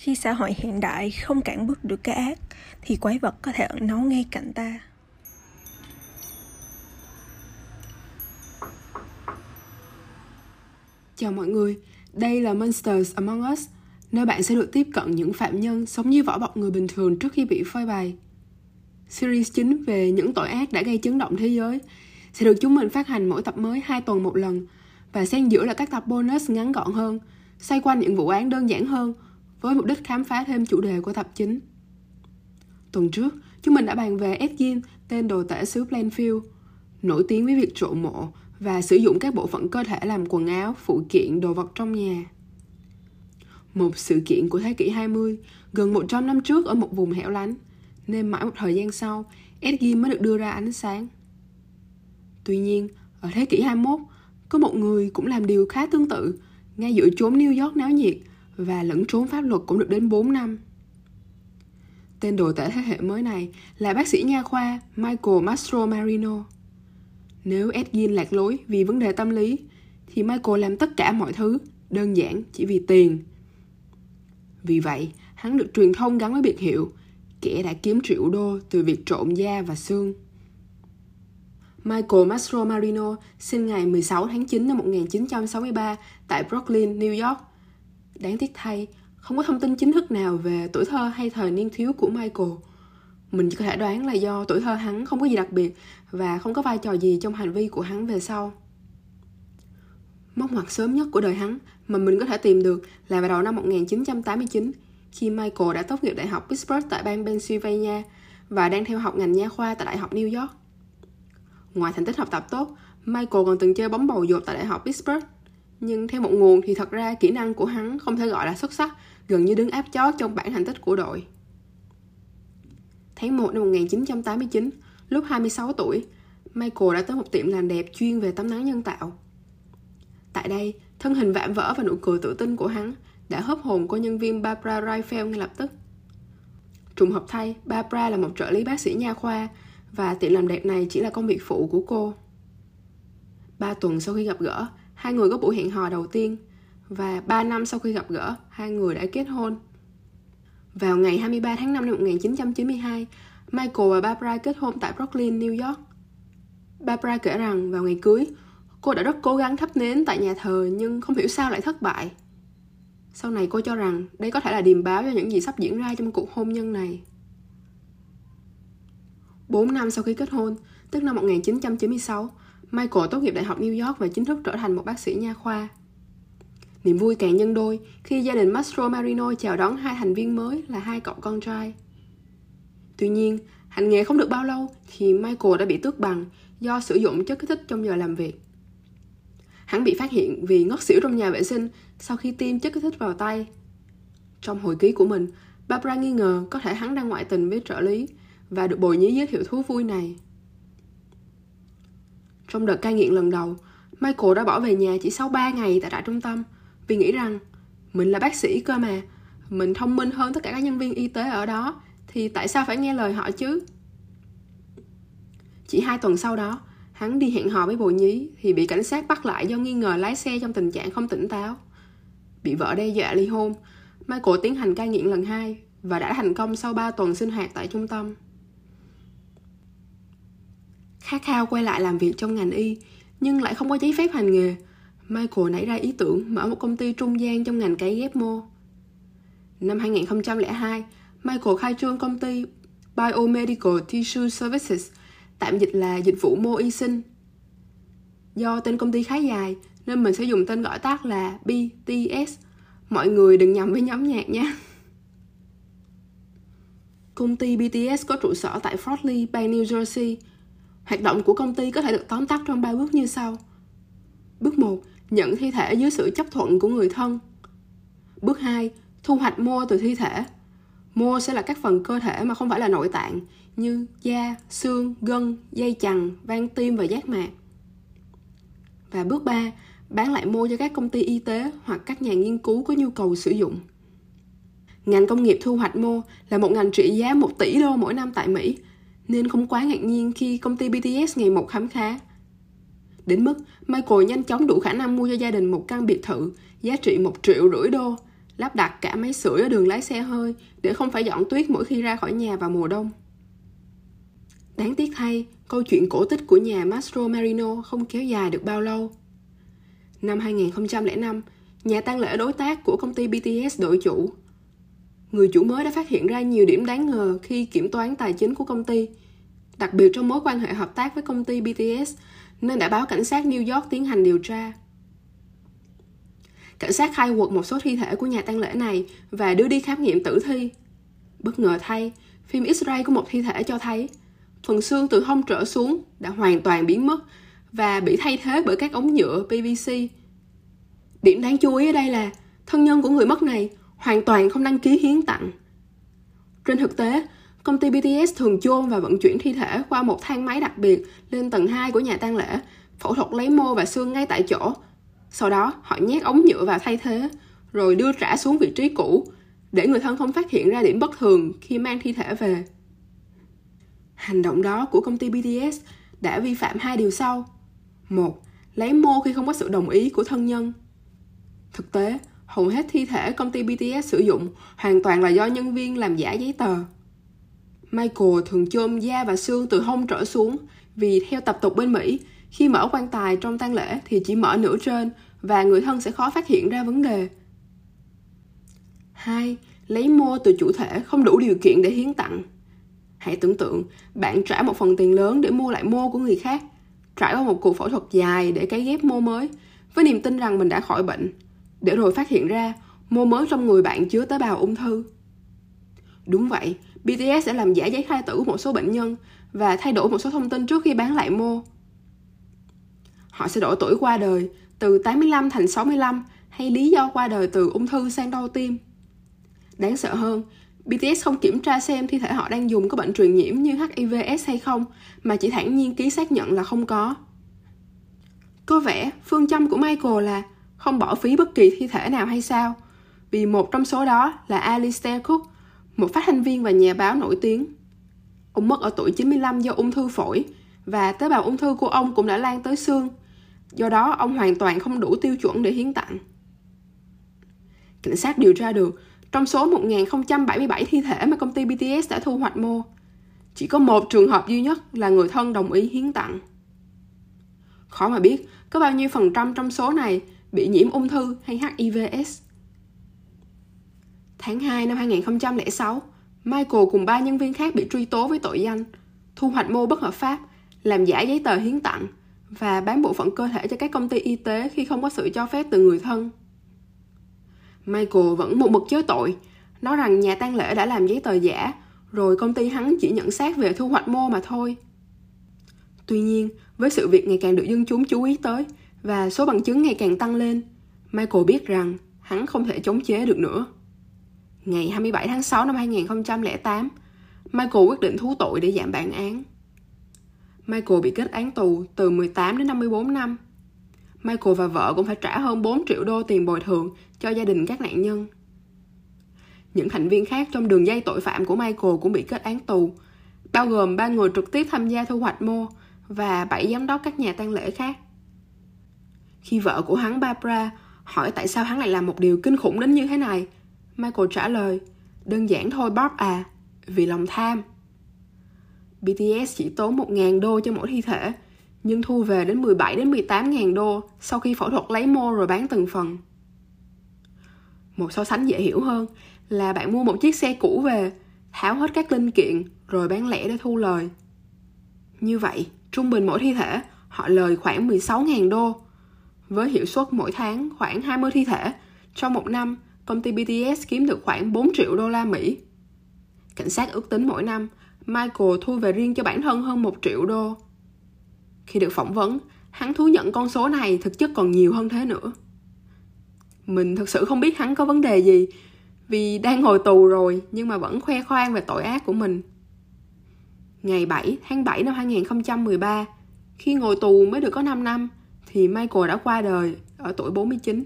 Khi xã hội hiện đại không cản bước được cái ác, thì quái vật có thể ẩn náu ngay cạnh ta. Chào mọi người, đây là Monsters Among Us, nơi bạn sẽ được tiếp cận những phạm nhân sống như vỏ bọc người bình thường trước khi bị phơi bày. Series 9 về những tội ác đã gây chấn động thế giới sẽ được chúng mình phát hành mỗi tập mới 2 tuần một lần và xen giữa là các tập bonus ngắn gọn hơn, xoay quanh những vụ án đơn giản hơn với mục đích khám phá thêm chủ đề của tập chính. Tuần trước, chúng mình đã bàn về Edgin, tên đồ tể xứ Plainfield, nổi tiếng với việc trộm mộ và sử dụng các bộ phận cơ thể làm quần áo, phụ kiện, đồ vật trong nhà. Một sự kiện của thế kỷ 20, gần 100 năm trước ở một vùng hẻo lánh, nên mãi một thời gian sau, Edgin mới được đưa ra ánh sáng. Tuy nhiên, ở thế kỷ 21, có một người cũng làm điều khá tương tự, ngay giữa chốn New York náo nhiệt và lẫn trốn pháp luật cũng được đến 4 năm. Tên đồ tể thế hệ mới này là bác sĩ nha khoa Michael Mastro Marino. Nếu Edgin lạc lối vì vấn đề tâm lý, thì Michael làm tất cả mọi thứ, đơn giản chỉ vì tiền. Vì vậy, hắn được truyền thông gắn với biệt hiệu kẻ đã kiếm triệu đô từ việc trộm da và xương. Michael Mastro Marino sinh ngày 16 tháng 9 năm 1963 tại Brooklyn, New York. Đáng tiếc thay, không có thông tin chính thức nào về tuổi thơ hay thời niên thiếu của Michael. Mình chỉ có thể đoán là do tuổi thơ hắn không có gì đặc biệt và không có vai trò gì trong hành vi của hắn về sau. Mốc ngoặt sớm nhất của đời hắn mà mình có thể tìm được là vào đầu năm 1989 khi Michael đã tốt nghiệp Đại học Pittsburgh tại bang Pennsylvania và đang theo học ngành nha khoa tại Đại học New York. Ngoài thành tích học tập tốt, Michael còn từng chơi bóng bầu dục tại Đại học Pittsburgh. Nhưng theo một nguồn thì thật ra kỹ năng của hắn không thể gọi là xuất sắc, gần như đứng áp chót trong bảng thành tích của đội. Tháng 1 năm 1989, lúc 26 tuổi, Michael đã tới một tiệm làm đẹp chuyên về tắm nắng nhân tạo. Tại đây, thân hình vạm vỡ và nụ cười tự tin của hắn đã hấp hồn cô nhân viên Barbara Raifel ngay lập tức. Trùng hợp thay, Barbara là một trợ lý bác sĩ nha khoa và tiệm làm đẹp này chỉ là công việc phụ của cô. Ba tuần sau khi gặp gỡ, hai người có buổi hẹn hò đầu tiên và ba năm sau khi gặp gỡ, hai người đã kết hôn. Vào ngày 23 tháng 5 năm 1992, Michael và Barbara kết hôn tại Brooklyn, New York. Barbara kể rằng vào ngày cưới, cô đã rất cố gắng thắp nến tại nhà thờ nhưng không hiểu sao lại thất bại. Sau này cô cho rằng đây có thể là điềm báo cho những gì sắp diễn ra trong cuộc hôn nhân này. 4 năm sau khi kết hôn, tức năm 1996, Michael tốt nghiệp Đại học New York và chính thức trở thành một bác sĩ nha khoa. Niềm vui càng nhân đôi khi gia đình Mastro Marino chào đón hai thành viên mới là hai cậu con trai. Tuy nhiên, hành nghề không được bao lâu thì Michael đã bị tước bằng do sử dụng chất kích thích trong giờ làm việc. Hắn bị phát hiện vì ngất xỉu trong nhà vệ sinh sau khi tiêm chất kích thích vào tay. Trong hồi ký của mình, Barbara nghi ngờ có thể hắn đang ngoại tình với trợ lý và được bồi nhí giới thiệu thú vui này. Trong đợt cai nghiện lần đầu, Michael đã bỏ về nhà chỉ sau 3 ngày tại trại trung tâm vì nghĩ rằng mình là bác sĩ cơ mà, mình thông minh hơn tất cả các nhân viên y tế ở đó thì tại sao phải nghe lời họ chứ? Chỉ hai tuần sau đó, hắn đi hẹn hò với bồ nhí thì bị cảnh sát bắt lại do nghi ngờ lái xe trong tình trạng không tỉnh táo. Bị vợ đe dọa ly hôn, Michael tiến hành cai nghiện lần hai và đã thành công sau 3 tuần sinh hoạt tại trung tâm. Khát khao quay lại làm việc trong ngành y, nhưng lại không có giấy phép hành nghề. Michael nảy ra ý tưởng mở một công ty trung gian trong ngành cấy ghép mô. Năm 2002, Michael khai trương công ty Biomedical Tissue Services, tạm dịch là dịch vụ mô y sinh. Do tên công ty khá dài, nên mình sẽ dùng tên gọi tắt là BTS. Mọi người đừng nhầm với nhóm nhạc nha. Công ty BTS có trụ sở tại Fort Lee, bang New Jersey, Hoạt động của công ty có thể được tóm tắt trong ba bước như sau. Bước 1. Nhận thi thể dưới sự chấp thuận của người thân. Bước 2. Thu hoạch mô từ thi thể. Mô sẽ là các phần cơ thể mà không phải là nội tạng như da, xương, gân, dây chằng, van tim và giác mạc. Và bước 3. Bán lại mô cho các công ty y tế hoặc các nhà nghiên cứu có nhu cầu sử dụng. Ngành công nghiệp thu hoạch mô là một ngành trị giá 1 tỷ đô mỗi năm tại Mỹ nên không quá ngạc nhiên khi công ty BTS ngày một khám khá. Đến mức Michael nhanh chóng đủ khả năng mua cho gia đình một căn biệt thự giá trị một triệu rưỡi đô, lắp đặt cả máy sưởi ở đường lái xe hơi để không phải dọn tuyết mỗi khi ra khỏi nhà vào mùa đông. Đáng tiếc thay, câu chuyện cổ tích của nhà Mastro Marino không kéo dài được bao lâu. Năm 2005, nhà tang lễ đối tác của công ty BTS đổi chủ. Người chủ mới đã phát hiện ra nhiều điểm đáng ngờ khi kiểm toán tài chính của công ty, đặc biệt trong mối quan hệ hợp tác với công ty BTS, nên đã báo cảnh sát New York tiến hành điều tra. Cảnh sát khai quật một số thi thể của nhà tang lễ này và đưa đi khám nghiệm tử thi. Bất ngờ thay, phim X-ray của một thi thể cho thấy phần xương từ hông trở xuống đã hoàn toàn biến mất và bị thay thế bởi các ống nhựa PVC. Điểm đáng chú ý ở đây là thân nhân của người mất này hoàn toàn không đăng ký hiến tặng. Trên thực tế, công ty BTS thường chôn và vận chuyển thi thể qua một thang máy đặc biệt lên tầng 2 của nhà tang lễ, phẫu thuật lấy mô và xương ngay tại chỗ. Sau đó, họ nhét ống nhựa vào thay thế, rồi đưa trả xuống vị trí cũ, để người thân không phát hiện ra điểm bất thường khi mang thi thể về. Hành động đó của công ty BTS đã vi phạm hai điều sau. Một, lấy mô khi không có sự đồng ý của thân nhân. Thực tế, hầu hết thi thể công ty BTS sử dụng hoàn toàn là do nhân viên làm giả giấy tờ. Michael thường chôm da và xương từ hông trở xuống vì theo tập tục bên Mỹ, khi mở quan tài trong tang lễ thì chỉ mở nửa trên và người thân sẽ khó phát hiện ra vấn đề. 2. Lấy mô từ chủ thể không đủ điều kiện để hiến tặng. Hãy tưởng tượng, bạn trả một phần tiền lớn để mua lại mô của người khác, trải qua một cuộc phẫu thuật dài để cấy ghép mô mới, với niềm tin rằng mình đã khỏi bệnh, để rồi phát hiện ra mô mới trong người bạn chứa tế bào ung thư. Đúng vậy, BTS sẽ làm giả giấy khai tử của một số bệnh nhân và thay đổi một số thông tin trước khi bán lại mô. Họ sẽ đổi tuổi qua đời từ 85 thành 65 hay lý do qua đời từ ung thư sang đau tim. Đáng sợ hơn, BTS không kiểm tra xem thi thể họ đang dùng có bệnh truyền nhiễm như HIVS hay không, mà chỉ thản nhiên ký xác nhận là không có. Có vẻ phương châm của Michael là không bỏ phí bất kỳ thi thể nào hay sao, vì một trong số đó là Alistair Cook, một phát thanh viên và nhà báo nổi tiếng. Ông mất ở tuổi 95 do ung thư phổi, và tế bào ung thư của ông cũng đã lan tới xương. Do đó, ông hoàn toàn không đủ tiêu chuẩn để hiến tặng. Cảnh sát điều tra được trong số 1077 thi thể mà công ty BTS đã thu hoạch mô, chỉ có một trường hợp duy nhất là người thân đồng ý hiến tặng. Khó mà biết có bao nhiêu phần trăm trong số này bị nhiễm ung thư hay HIVS. Tháng 2 năm 2006, Michael cùng ba nhân viên khác bị truy tố với tội danh thu hoạch mô bất hợp pháp, làm giả giấy tờ hiến tặng và bán bộ phận cơ thể cho các công ty y tế khi không có sự cho phép từ người thân. Michael vẫn một mực chối tội, nói rằng nhà tang lễ đã làm giấy tờ giả, rồi công ty hắn chỉ nhận xét về thu hoạch mô mà thôi. Tuy nhiên, với sự việc ngày càng được dân chúng chú ý tới và số bằng chứng ngày càng tăng lên, Michael biết rằng hắn không thể chống chế được nữa. Ngày 27 tháng 6 năm 2008, Michael quyết định thú tội để giảm bản án. Michael bị kết án tù từ 18 đến 54 năm. Michael và vợ cũng phải trả hơn 4 triệu đô tiền bồi thường cho gia đình các nạn nhân. Những thành viên khác trong đường dây tội phạm của Michael cũng bị kết án tù, bao gồm ba người trực tiếp tham gia thu hoạch mô và bảy giám đốc các nhà tang lễ khác. Khi vợ của hắn Barbara hỏi tại sao hắn lại làm một điều kinh khủng đến như thế này, Michael trả lời, đơn giản thôi bob à, vì lòng tham. BTS chỉ tốn 1.000 đô cho mỗi thi thể, nhưng thu về đến 17 đến 18 ngàn đô sau khi phẫu thuật lấy mô rồi bán từng phần. Một so sánh dễ hiểu hơn là bạn mua một chiếc xe cũ về, tháo hết các linh kiện rồi bán lẻ để thu lời. Như vậy, trung bình mỗi thi thể họ lời khoảng 16.000 đô. Với hiệu suất mỗi tháng khoảng 20 thi thể, trong một năm, công ty BTS kiếm được khoảng 4 triệu đô la Mỹ. Cảnh sát ước tính mỗi năm, Michael thu về riêng cho bản thân hơn 1 triệu đô. Khi được phỏng vấn, hắn thú nhận con số này thực chất còn nhiều hơn thế nữa. Mình thực sự không biết hắn có vấn đề gì, vì đang ngồi tù rồi nhưng mà vẫn khoe khoang về tội ác của mình. Ngày 7 tháng 7 năm 2013, khi ngồi tù mới được có 5 năm, thì Michael đã qua đời ở tuổi 49.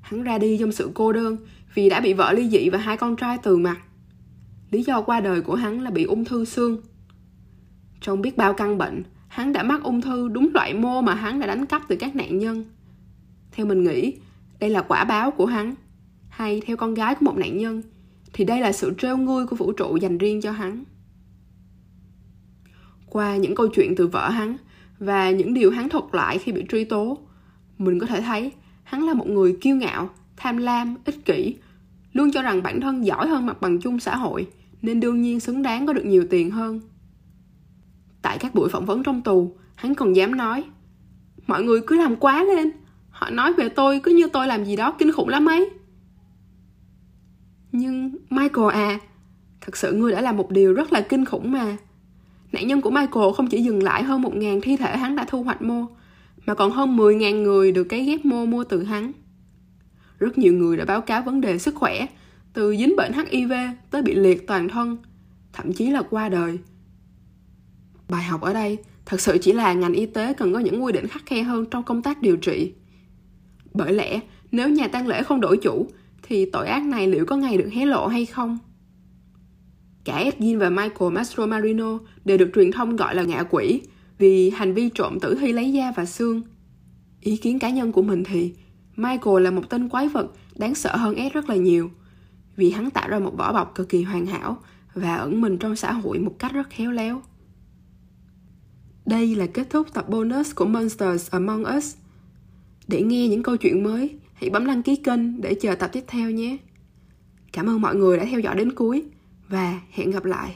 Hắn ra đi trong sự cô đơn vì đã bị vợ ly dị và hai con trai từ mặt. Lý do qua đời của hắn là bị ung thư xương. Trong biết bao căn bệnh, hắn đã mắc ung thư đúng loại mô mà hắn đã đánh cắp từ các nạn nhân. Theo mình nghĩ, đây là quả báo của hắn. hay theo con gái của một nạn nhân thì đây là sự trêu ngươi của vũ trụ dành riêng cho hắn qua những câu chuyện từ vợ hắn và những điều hắn thuật lại khi bị truy tố, mình có thể thấy hắn là một người kiêu ngạo, tham lam, ích kỷ, luôn cho rằng bản thân giỏi hơn mặt bằng chung xã hội, nên đương nhiên xứng đáng có được nhiều tiền hơn. Tại các buổi phỏng vấn trong tù, hắn còn dám nói, mọi người cứ làm quá lên, họ nói về tôi cứ như tôi làm gì đó kinh khủng lắm ấy. Nhưng michael à thật sự ngươi đã làm một điều rất là kinh khủng mà nạn nhân của michael không chỉ dừng lại hơn 1.000 thi thể hắn đã thu hoạch mô mà còn hơn 10.000 người được cái ghép mô mua từ hắn. Rất nhiều người đã báo cáo vấn đề sức khỏe, từ dính bệnh HIV tới bị liệt toàn thân, thậm chí là qua đời. Bài học ở đây thật sự chỉ là ngành y tế cần có những quy định khắc khe hơn trong công tác điều trị. Bởi lẽ, nếu nhà tang lễ không đổi chủ, thì tội ác này liệu có ngày được hé lộ hay không? Cả Edgin và Michael Mastromarino đều được truyền thông gọi là ngạ quỷ vì hành vi trộm tử thi lấy da và xương. Ý kiến cá nhân của mình thì Michael là một tên quái vật đáng sợ hơn Ed rất là nhiều vì hắn tạo ra một vỏ bọc cực kỳ hoàn hảo và ẩn mình trong xã hội một cách rất khéo léo. Đây là kết thúc tập bonus của Monsters Among Us. Để nghe những câu chuyện mới, hãy bấm đăng ký kênh để chờ tập tiếp theo nhé. Cảm ơn mọi người đã theo dõi đến cuối và hẹn gặp lại.